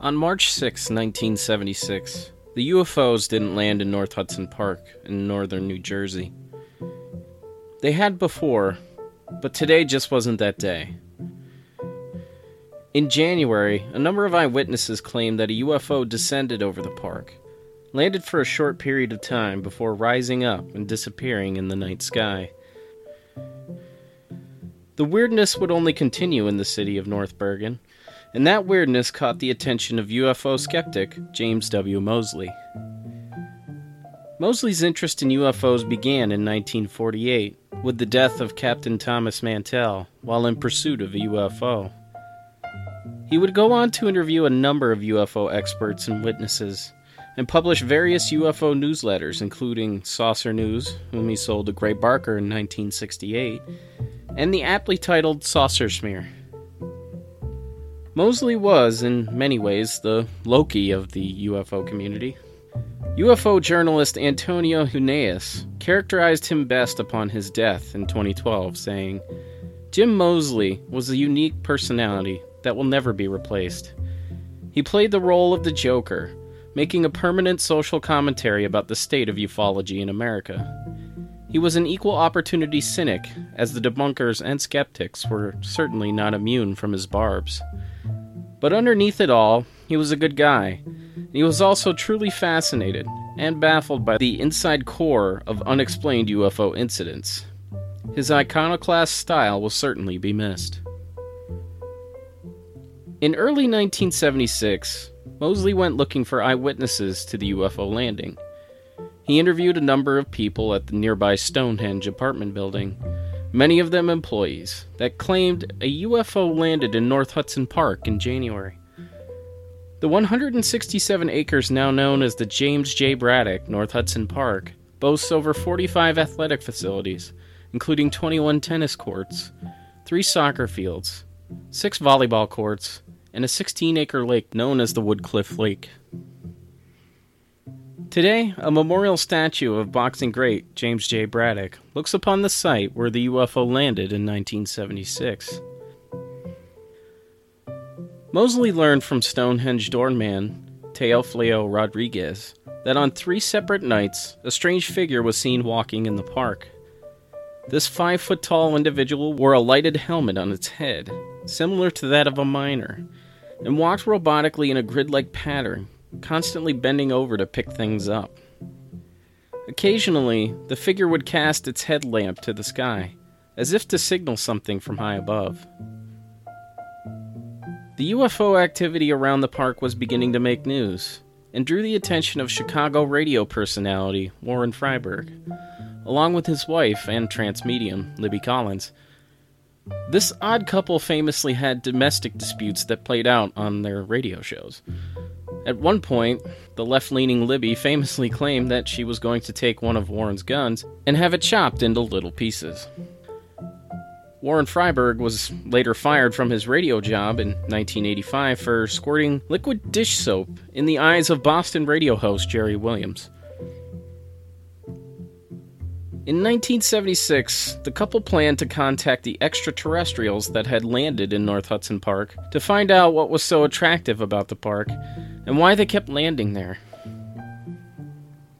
On March 6, 1976, the UFOs didn't land in North Hudson Park in northern New Jersey. They had before, but today just wasn't that day. In January, a number of eyewitnesses claimed that a UFO descended over the park, landed for a short period of time before rising up and disappearing in the night sky. The weirdness would only continue in the city of North Bergen and that weirdness caught the attention of UFO skeptic James W. Moseley. Moseley's interest in UFOs began in 1948 with the death of Captain Thomas Mantell while in pursuit of a UFO. He would go on to interview a number of UFO experts and witnesses, and published various UFO newsletters, including Saucer News, whom he sold to Gray Barker in 1968, and the aptly titled Saucer Smear. Moseley was, in many ways, the Loki of the UFO community. UFO journalist Antonio Huneeus characterized him best upon his death in 2012, saying, Jim Moseley was a unique personality that will never be replaced. He played the role of the Joker, making a permanent social commentary about the state of ufology in America. He was an equal opportunity cynic, as the debunkers and skeptics were certainly not immune from his barbs. But underneath it all, he was a good guy. He was also truly fascinated and baffled by the inside core of unexplained UFO incidents. His iconoclast style will certainly be missed. In early 1976, Moseley went looking for eyewitnesses to the UFO landing. He interviewed a number of people at the nearby Stonehenge apartment building many of them employees, that claimed a UFO landed in North Hudson Park in January. The 167 acres now known as the James J. Braddock North Hudson Park boasts over 45 athletic facilities, including 21 tennis courts, three soccer fields, six volleyball courts, and a 16 acre lake known as the Woodcliff Lake. Today, a memorial statue of boxing great James J. Braddock looks upon the site where the UFO landed in 1976. Moseley learned from Stonehenge doorman Teofilo Rodriguez that on three separate nights a strange figure was seen walking in the park. This five foot tall individual wore a lighted helmet on its head, similar to that of a miner, and walked robotically in a grid like pattern constantly bending over to pick things up. Occasionally, the figure would cast its headlamp to the sky, as if to signal something from high above. The UFO activity around the park was beginning to make news, and drew the attention of Chicago radio personality Warren Freiberg, along with his wife and trance medium, Libby Collins. This odd couple famously had domestic disputes that played out on their radio shows. At one point, the left leaning Libby famously claimed that she was going to take one of Warren's guns and have it chopped into little pieces. Warren Freiberg was later fired from his radio job in 1985 for squirting liquid dish soap in the eyes of Boston radio host Jerry Williams. In 1976, the couple planned to contact the extraterrestrials that had landed in North Hudson Park to find out what was so attractive about the park and why they kept landing there.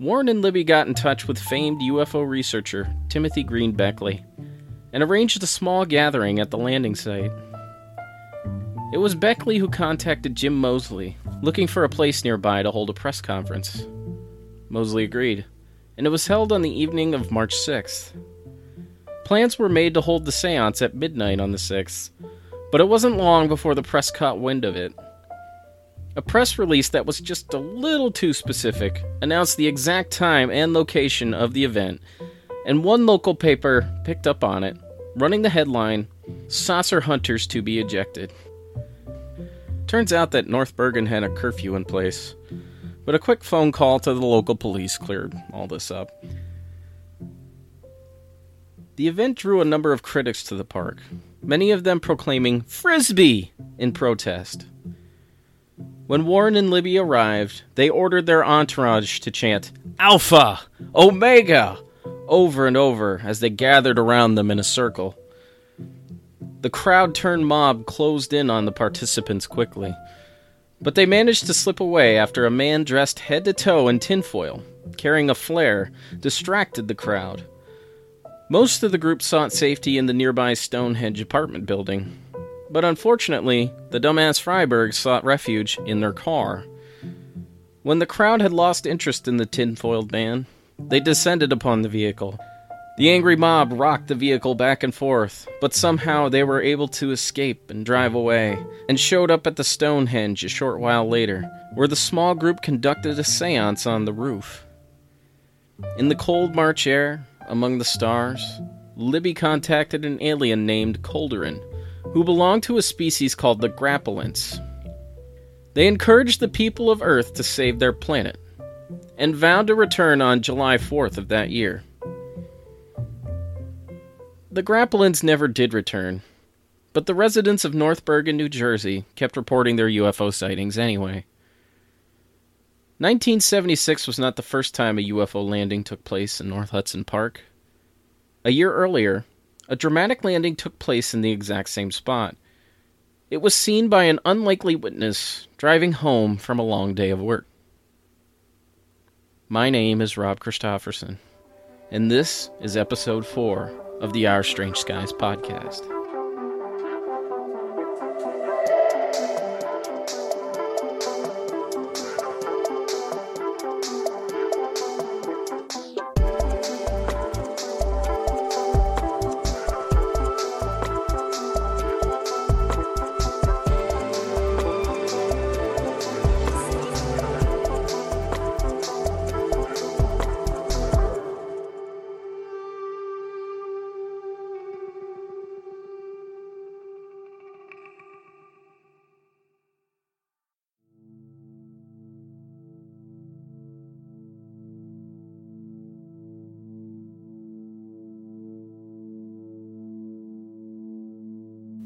Warren and Libby got in touch with famed UFO researcher Timothy Green Beckley and arranged a small gathering at the landing site. It was Beckley who contacted Jim Moseley, looking for a place nearby to hold a press conference. Moseley agreed and it was held on the evening of March 6th. Plans were made to hold the seance at midnight on the 6th, but it wasn't long before the press caught wind of it. A press release that was just a little too specific announced the exact time and location of the event, and one local paper picked up on it, running the headline Saucer Hunters to be ejected. Turns out that North Bergen had a curfew in place, but a quick phone call to the local police cleared all this up. The event drew a number of critics to the park, many of them proclaiming Frisbee in protest. When Warren and Libby arrived, they ordered their entourage to chant Alpha! Omega! over and over as they gathered around them in a circle. The crowd turned mob closed in on the participants quickly, but they managed to slip away after a man dressed head to toe in tinfoil, carrying a flare, distracted the crowd. Most of the group sought safety in the nearby Stonehenge apartment building, but unfortunately, the dumbass Freibergs sought refuge in their car. When the crowd had lost interest in the tinfoiled man, they descended upon the vehicle. The angry mob rocked the vehicle back and forth, but somehow they were able to escape and drive away, and showed up at the Stonehenge a short while later, where the small group conducted a seance on the roof. In the cold March air, among the stars, Libby contacted an alien named Colderin, who belonged to a species called the Grappalants. They encouraged the people of Earth to save their planet, and vowed to return on July 4th of that year. The Grappalants never did return, but the residents of North Bergen, New Jersey kept reporting their UFO sightings anyway. 1976 was not the first time a UFO landing took place in North Hudson Park. A year earlier, a dramatic landing took place in the exact same spot. It was seen by an unlikely witness driving home from a long day of work. My name is Rob Christofferson, and this is episode 4 of the Our Strange Skies podcast.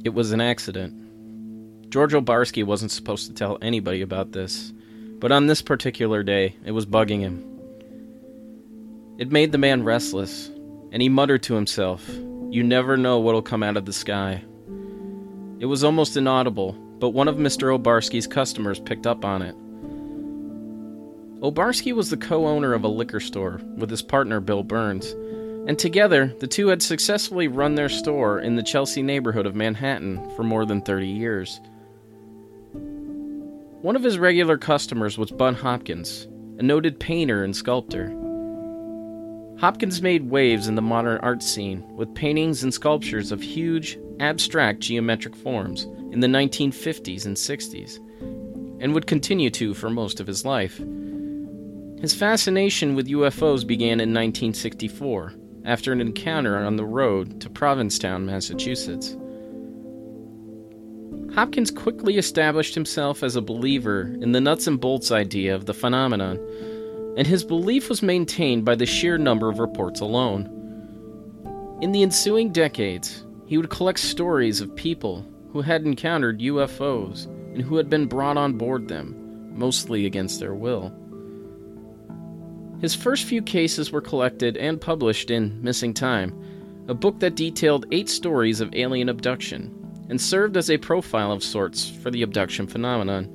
It was an accident. George Obarski wasn't supposed to tell anybody about this, but on this particular day, it was bugging him. It made the man restless, and he muttered to himself, You never know what'll come out of the sky. It was almost inaudible, but one of Mr. Obarski's customers picked up on it. Obarski was the co owner of a liquor store with his partner Bill Burns and together the two had successfully run their store in the Chelsea neighborhood of Manhattan for more than 30 years. One of his regular customers was Bud Hopkins, a noted painter and sculptor. Hopkins made waves in the modern art scene with paintings and sculptures of huge, abstract geometric forms in the 1950s and 60s, and would continue to for most of his life. His fascination with UFOs began in 1964 after an encounter on the road to Provincetown, Massachusetts. Hopkins quickly established himself as a believer in the nuts and bolts idea of the phenomenon, and his belief was maintained by the sheer number of reports alone. In the ensuing decades, he would collect stories of people who had encountered UFOs and who had been brought on board them, mostly against their will. His first few cases were collected and published in Missing Time, a book that detailed eight stories of alien abduction and served as a profile of sorts for the abduction phenomenon.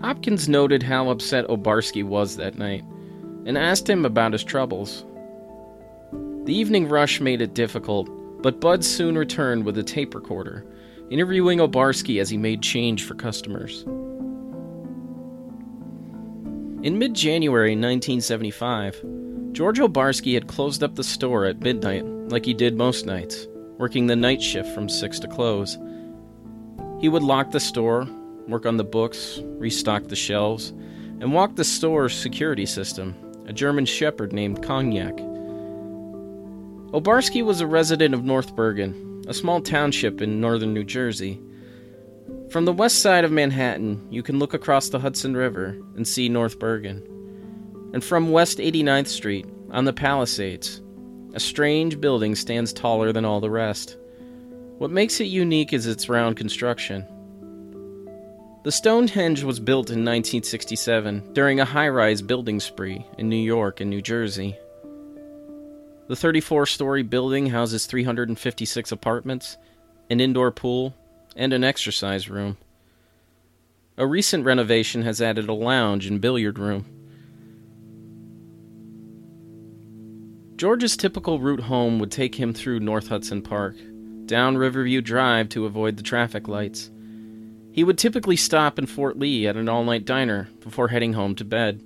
Hopkins noted how upset Obarski was that night and asked him about his troubles. The evening rush made it difficult, but Bud soon returned with a tape recorder, interviewing Obarski as he made change for customers. In mid January 1975, George Obarski had closed up the store at midnight, like he did most nights, working the night shift from 6 to close. He would lock the store, work on the books, restock the shelves, and walk the store's security system, a German shepherd named Cognac. Obarski was a resident of North Bergen, a small township in northern New Jersey. From the west side of Manhattan, you can look across the Hudson River and see North Bergen. And from West 89th Street, on the Palisades, a strange building stands taller than all the rest. What makes it unique is its round construction. The Stonehenge was built in 1967 during a high rise building spree in New York and New Jersey. The 34 story building houses 356 apartments, an indoor pool, and an exercise room. A recent renovation has added a lounge and billiard room. George's typical route home would take him through North Hudson Park, down Riverview Drive to avoid the traffic lights. He would typically stop in Fort Lee at an all night diner before heading home to bed.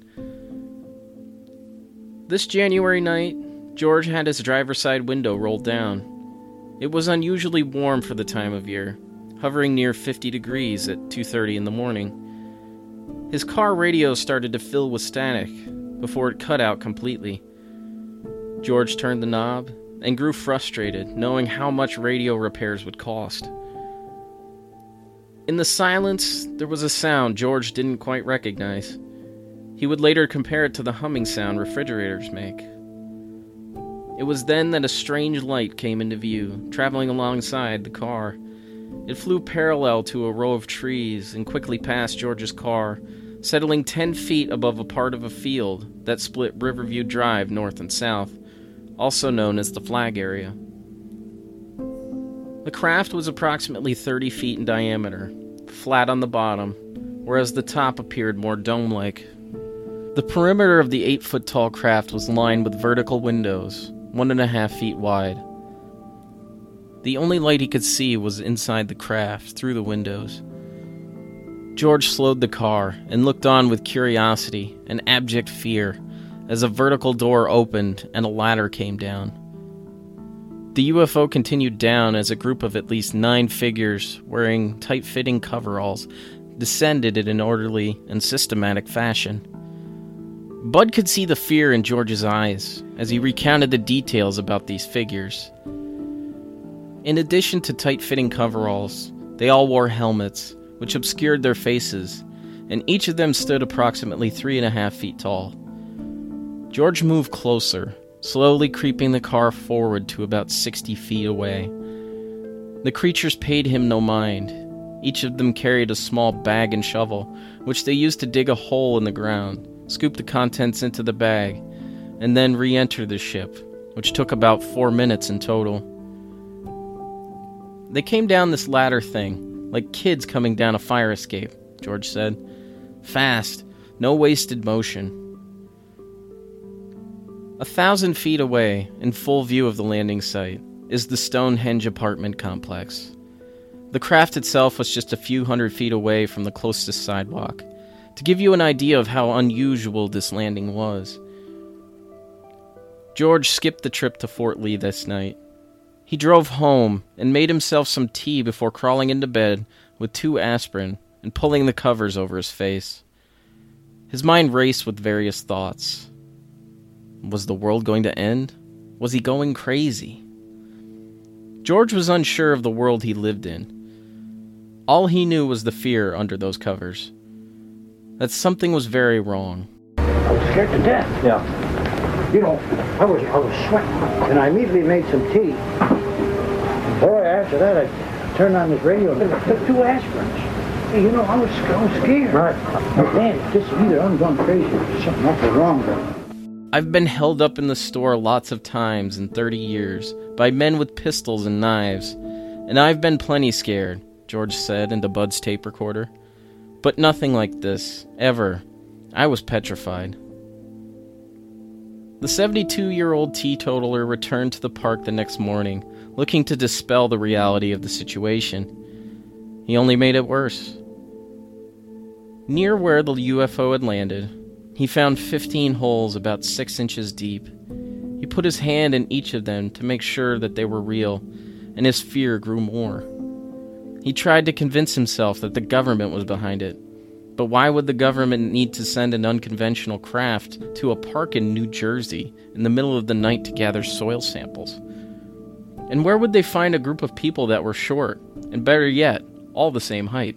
This January night, George had his driver's side window rolled down. It was unusually warm for the time of year, hovering near 50 degrees at 2:30 in the morning. His car radio started to fill with static before it cut out completely. George turned the knob and grew frustrated, knowing how much radio repairs would cost. In the silence, there was a sound George didn't quite recognize. He would later compare it to the humming sound refrigerators make. It was then that a strange light came into view, traveling alongside the car. It flew parallel to a row of trees and quickly passed George's car, settling 10 feet above a part of a field that split Riverview Drive north and south also known as the flag area. The craft was approximately 30 feet in diameter, flat on the bottom, whereas the top appeared more dome like. The perimeter of the 8 foot tall craft was lined with vertical windows, one and a half feet wide. The only light he could see was inside the craft, through the windows. George slowed the car and looked on with curiosity and abject fear as a vertical door opened and a ladder came down. The UFO continued down as a group of at least nine figures wearing tight fitting coveralls descended in an orderly and systematic fashion. Bud could see the fear in George's eyes as he recounted the details about these figures. In addition to tight fitting coveralls, they all wore helmets, which obscured their faces, and each of them stood approximately three and a half feet tall. George moved closer, slowly creeping the car forward to about 60 feet away. The creatures paid him no mind. Each of them carried a small bag and shovel, which they used to dig a hole in the ground, scoop the contents into the bag, and then re enter the ship, which took about four minutes in total. They came down this ladder thing, like kids coming down a fire escape, George said. Fast, no wasted motion. A thousand feet away, in full view of the landing site, is the Stonehenge apartment complex. The craft itself was just a few hundred feet away from the closest sidewalk, to give you an idea of how unusual this landing was. George skipped the trip to Fort Lee this night. He drove home and made himself some tea before crawling into bed with two aspirin and pulling the covers over his face. His mind raced with various thoughts. Was the world going to end? Was he going crazy? George was unsure of the world he lived in. All he knew was the fear under those covers. That something was very wrong. I was scared to death. Yeah. You know, I was I was sweating, and I immediately made some tea. Boy, after that, I turned on this radio and I took two aspirins. Hey, you know, I was, I was scared. Right. But man, this either I'm going crazy or something awful wrong. But I've been held up in the store lots of times in 30 years by men with pistols and knives, and I've been plenty scared, George said into Bud's tape recorder. But nothing like this, ever. I was petrified. The 72 year old teetotaler returned to the park the next morning, looking to dispel the reality of the situation. He only made it worse. Near where the UFO had landed, he found 15 holes about 6 inches deep. He put his hand in each of them to make sure that they were real, and his fear grew more. He tried to convince himself that the government was behind it. But why would the government need to send an unconventional craft to a park in New Jersey in the middle of the night to gather soil samples? And where would they find a group of people that were short, and better yet, all the same height?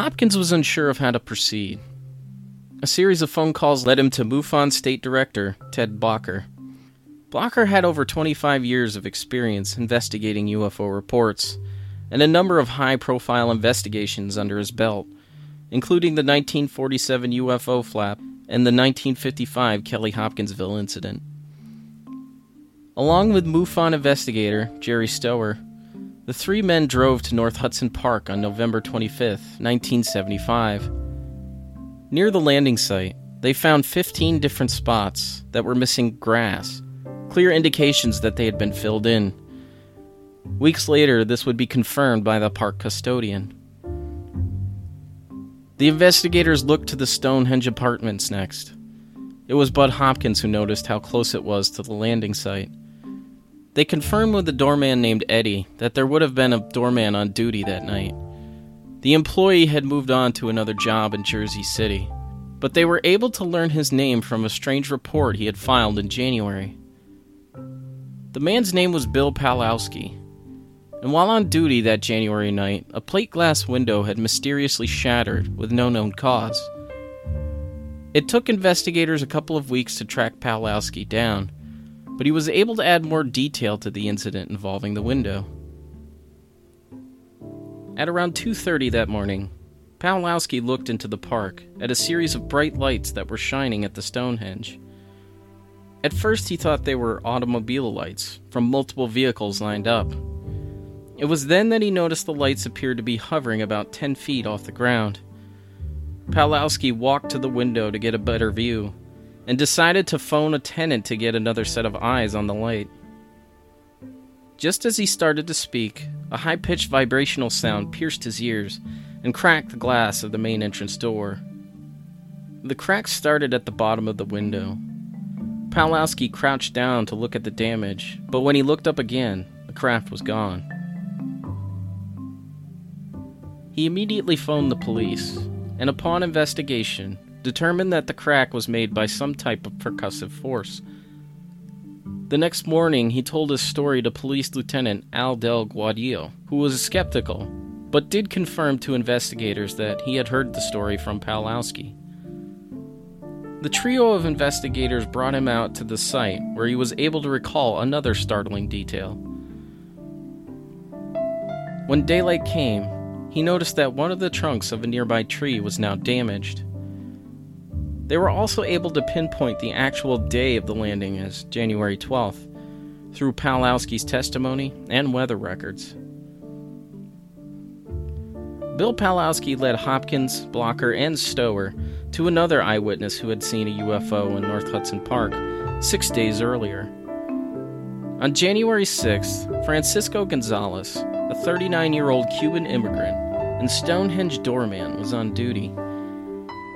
Hopkins was unsure of how to proceed. A series of phone calls led him to MUFON State Director Ted Bloecher. Bloecher had over 25 years of experience investigating UFO reports and a number of high profile investigations under his belt, including the 1947 UFO flap and the 1955 Kelly Hopkinsville incident. Along with MUFON investigator Jerry Stower, the three men drove to North Hudson Park on November 25, 1975. Near the landing site, they found 15 different spots that were missing grass, clear indications that they had been filled in. Weeks later, this would be confirmed by the park custodian. The investigators looked to the Stonehenge apartments next. It was Bud Hopkins who noticed how close it was to the landing site. They confirmed with the doorman named Eddie that there would have been a doorman on duty that night. The employee had moved on to another job in Jersey City, but they were able to learn his name from a strange report he had filed in January. The man's name was Bill Pawlowski, and while on duty that January night, a plate glass window had mysteriously shattered with no known cause. It took investigators a couple of weeks to track Pawlowski down, but he was able to add more detail to the incident involving the window. At around 2:30 that morning, Pawlowski looked into the park at a series of bright lights that were shining at the Stonehenge. At first, he thought they were automobile lights from multiple vehicles lined up. It was then that he noticed the lights appeared to be hovering about 10 feet off the ground. Pawlowski walked to the window to get a better view and decided to phone a tenant to get another set of eyes on the light. Just as he started to speak, a high pitched vibrational sound pierced his ears and cracked the glass of the main entrance door. The crack started at the bottom of the window. Pawlowski crouched down to look at the damage, but when he looked up again, the craft was gone. He immediately phoned the police, and upon investigation, determined that the crack was made by some type of percussive force. The next morning, he told his story to Police Lieutenant Al Del Guadillo, who was skeptical, but did confirm to investigators that he had heard the story from Pawlowski. The trio of investigators brought him out to the site where he was able to recall another startling detail. When daylight came, he noticed that one of the trunks of a nearby tree was now damaged. They were also able to pinpoint the actual day of the landing as January 12th through Pawlowski's testimony and weather records. Bill Pawlowski led Hopkins, Bloecher, and Stower to another eyewitness who had seen a UFO in North Hudson Park six days earlier. On January 6th, Francisco Gonzalez, a 39 year old Cuban immigrant and Stonehenge doorman, was on duty.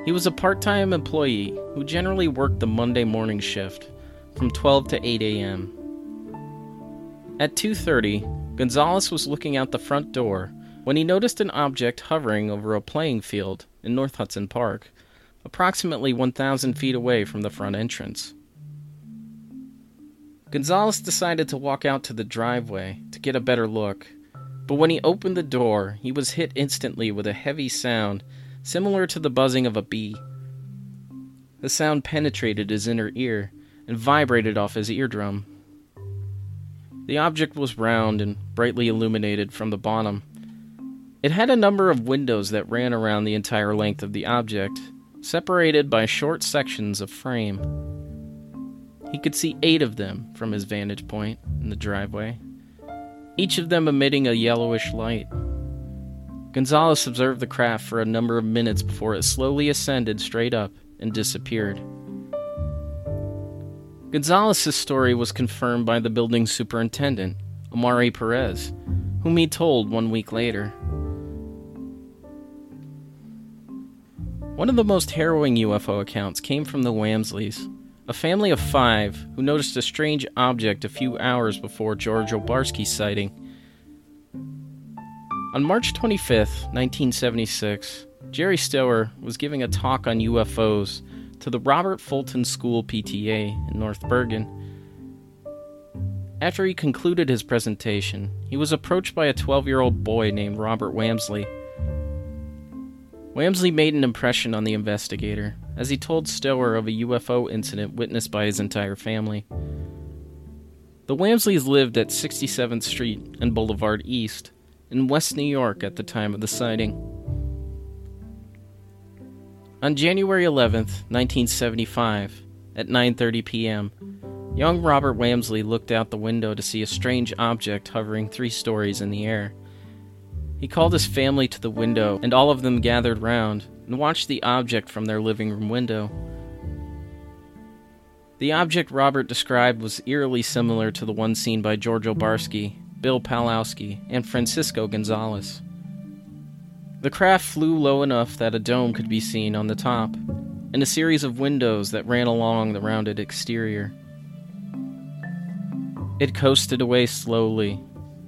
He was a part-time employee who generally worked the Monday morning shift from 12 to 8 a.m. At 2:30, Gonzalez was looking out the front door when he noticed an object hovering over a playing field in North Hudson Park, approximately 1,000 feet away from the front entrance. Gonzalez decided to walk out to the driveway to get a better look, but when he opened the door, he was hit instantly with a heavy sound similar to the buzzing of a bee. The sound penetrated his inner ear and vibrated off his eardrum. The object was round and brightly illuminated from the bottom. It had a number of windows that ran around the entire length of the object, separated by short sections of frame. He could see eight of them from his vantage point in the driveway, each of them emitting a yellowish light. Gonzalez observed the craft for a number of minutes before it slowly ascended straight up and disappeared. Gonzalez's story was confirmed by the building superintendent, Amari Perez, whom he told one week later. One of the most harrowing UFO accounts came from the Wamsleys, a family of five who noticed a strange object a few hours before George Obarski's sighting on March 25, 1976, Jerry Stower was giving a talk on UFOs to the Robert Fulton School PTA in North Bergen. After he concluded his presentation, he was approached by a 12 year old boy named Robert Wamsley. Wamsley made an impression on the investigator as he told Stower of a UFO incident witnessed by his entire family. The Wamsleys lived at 67th Street and Boulevard East in West New York at the time of the sighting. On January 11th, 1975, at 9:30 p.m., young Robert Wamsley looked out the window to see a strange object hovering 3 stories in the air. He called his family to the window, and all of them gathered round and watched the object from their living room window. The object Robert described was eerily similar to the one seen by George Obarski, Bill Pawlowski, and Francisco Gonzalez. The craft flew low enough that a dome could be seen on the top, and a series of windows that ran along the rounded exterior. It coasted away slowly,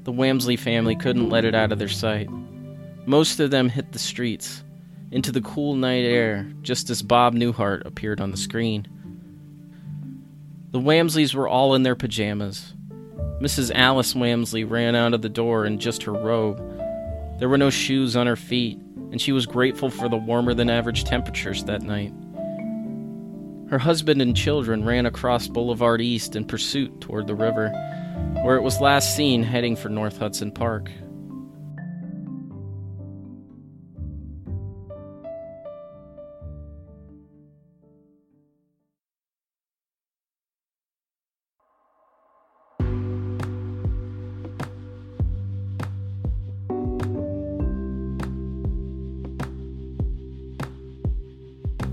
the Wamsley family couldn't let it out of their sight. Most of them hit the streets, into the cool night air, just as Bob Newhart appeared on the screen. The Wamsleys were all in their pajamas. Mrs. Alice Wamsley ran out of the door in just her robe. There were no shoes on her feet, and she was grateful for the warmer than average temperatures that night. Her husband and children ran across Boulevard East in pursuit toward the river where it was last seen heading for North Hudson Park.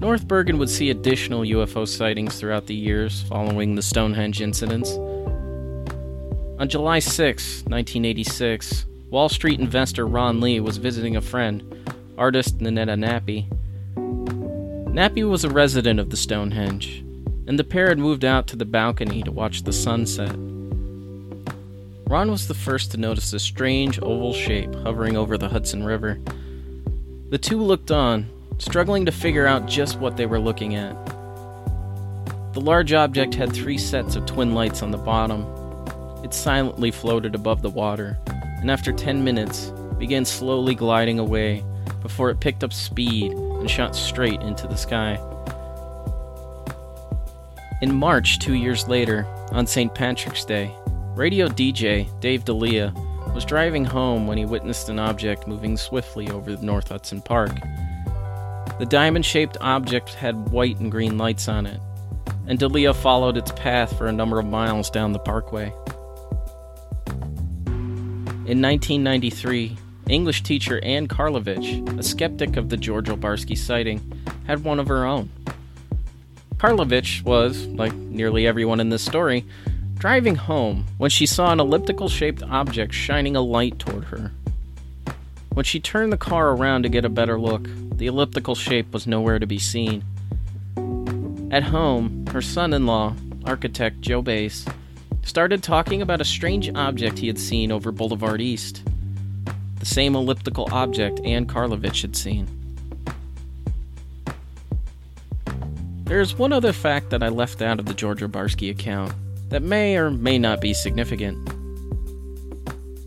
North Bergen would see additional UFO sightings throughout the years following the Stonehenge incidents. On July 6, 1986, Wall Street investor Ron Lee was visiting a friend, artist Nanetta Nappy. Nappy was a resident of the Stonehenge, and the pair had moved out to the balcony to watch the sunset. Ron was the first to notice a strange oval shape hovering over the Hudson River. The two looked on, struggling to figure out just what they were looking at. The large object had three sets of twin lights on the bottom, it silently floated above the water, and after 10 minutes, began slowly gliding away before it picked up speed and shot straight into the sky. In March, two years later, on St. Patrick's Day, radio DJ Dave D'Elia was driving home when he witnessed an object moving swiftly over North Hudson Park. The diamond shaped object had white and green lights on it, and D'Elia followed its path for a number of miles down the parkway. In 1993, English teacher Anne Karlovich, a skeptic of the George Obarski sighting, had one of her own. Karlovich was, like nearly everyone in this story, driving home when she saw an elliptical shaped object shining a light toward her. When she turned the car around to get a better look, the elliptical shape was nowhere to be seen. At home, her son in law, architect Joe Bass, started talking about a strange object he had seen over Boulevard East. The same elliptical object Anne Karlovich had seen. There's one other fact that I left out of the George Obarski account that may or may not be significant.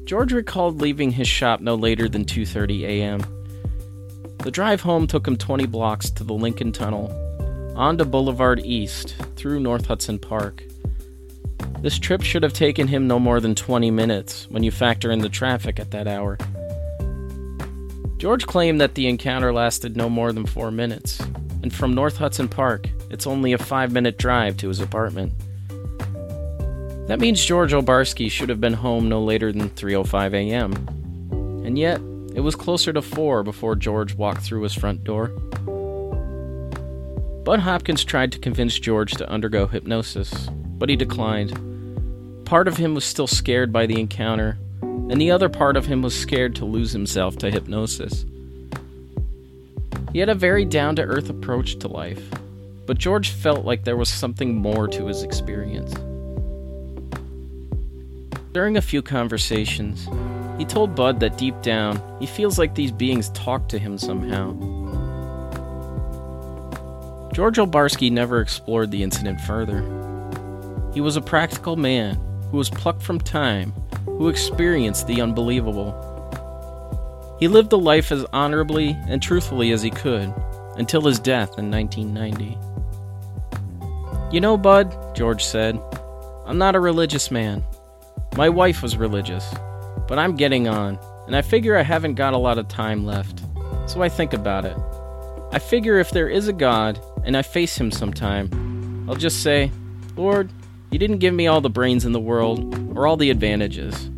George recalled leaving his shop no later than 2:30 a.m. The drive home took him 20 blocks to the Lincoln Tunnel, onto Boulevard East, through North Hudson Park, this trip should have taken him no more than 20 minutes when you factor in the traffic at that hour. George claimed that the encounter lasted no more than four minutes, and from North Hudson Park, it's only a five minute drive to his apartment. That means George Obarski should have been home no later than 3:05 a.m. And yet, it was closer to 4 before George walked through his front door. Bud Hopkins tried to convince George to undergo hypnosis, but he declined. Part of him was still scared by the encounter, and the other part of him was scared to lose himself to hypnosis. He had a very down to earth approach to life, but George felt like there was something more to his experience. During a few conversations, he told Bud that deep down, he feels like these beings talk to him somehow. George Obarski never explored the incident further. He was a practical man who was plucked from time, who experienced the unbelievable. He lived a life as honorably and truthfully as he could until his death in 1990. You know, Bud, George said, I'm not a religious man. My wife was religious, but I'm getting on, and I figure I haven't got a lot of time left, so I think about it. I figure if there is a God and I face him sometime, I'll just say, Lord, you didn't give me all the brains in the world or all the advantages,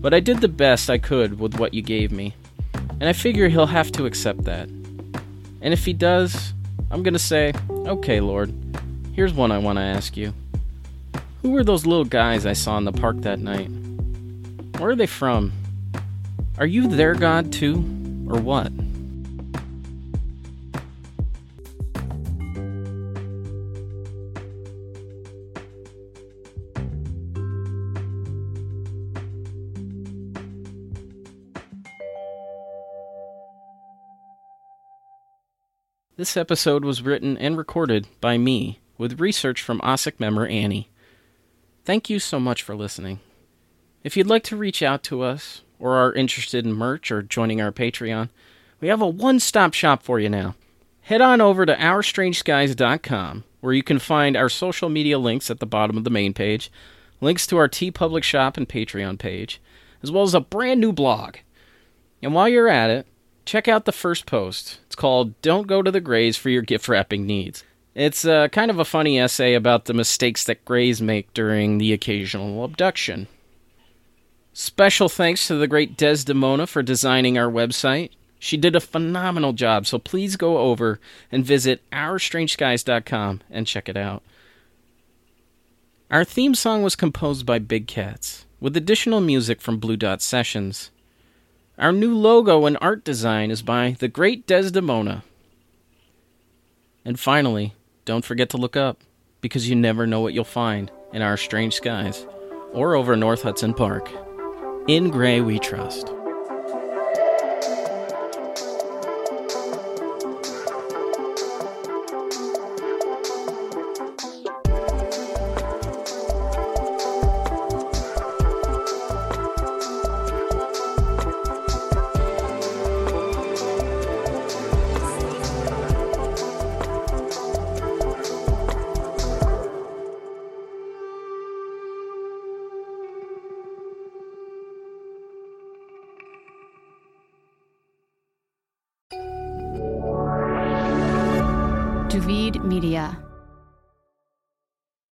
but I did the best I could with what you gave me, and I figure he'll have to accept that. And if he does, I'm gonna say, okay, Lord, here's one I want to ask you. Who were those little guys I saw in the park that night? Where are they from? Are you their God too, or what? This episode was written and recorded by me, with research from OSIC member Annie. Thank you so much for listening. If you'd like to reach out to us, or are interested in merch or joining our Patreon, we have a one stop shop for you now. Head on over to OurStrangeSkies.com, where you can find our social media links at the bottom of the main page, links to our T TeePublic Shop and Patreon page, as well as a brand new blog. And while you're at it, check out the first post. It's called Don't Go to the Greys for Your Gift Wrapping Needs. It's uh, kind of a funny essay about the mistakes that Greys make during the occasional abduction. Special thanks to the great Desdemona for designing our website. She did a phenomenal job, so please go over and visit OurStrangeSkies.com and check it out. Our theme song was composed by Big Cats, with additional music from Blue Dot Sessions. Our new logo and art design is by the great Desdemona. And finally, don't forget to look up, because you never know what you'll find in our strange skies or over North Hudson Park. In Gray We Trust.